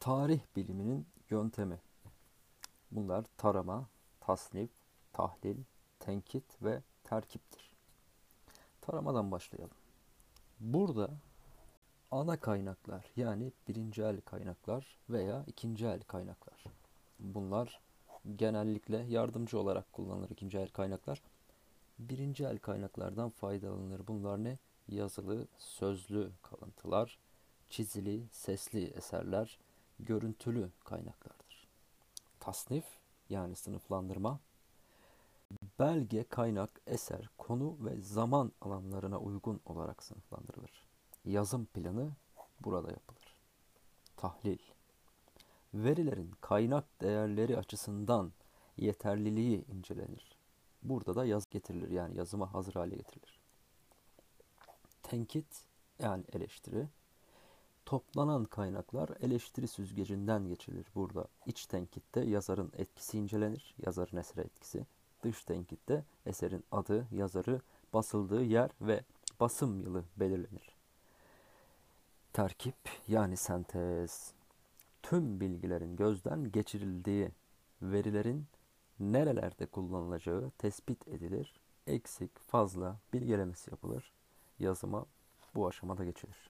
Tarih biliminin yöntemi. Bunlar tarama, tasnif, tahlil, tenkit ve terkiptir. Taramadan başlayalım. Burada ana kaynaklar yani birinci el kaynaklar veya ikinci el kaynaklar. Bunlar genellikle yardımcı olarak kullanılır ikinci el kaynaklar. Birinci el kaynaklardan faydalanılır. Bunlar ne? Yazılı, sözlü kalıntılar, çizili, sesli eserler, görüntülü kaynaklardır. Tasnif yani sınıflandırma, belge, kaynak, eser, konu ve zaman alanlarına uygun olarak sınıflandırılır. Yazım planı burada yapılır. Tahlil, verilerin kaynak değerleri açısından yeterliliği incelenir. Burada da yaz getirilir yani yazıma hazır hale getirilir. Tenkit yani eleştiri, Toplanan kaynaklar eleştiri süzgecinden geçilir. Burada iç tenkitte yazarın etkisi incelenir, yazarın esere etkisi. Dış tenkitte eserin adı, yazarı, basıldığı yer ve basım yılı belirlenir. Terkip yani sentez. Tüm bilgilerin gözden geçirildiği, verilerin nerelerde kullanılacağı tespit edilir. Eksik, fazla bilgilemesi yapılır. Yazıma bu aşamada geçilir.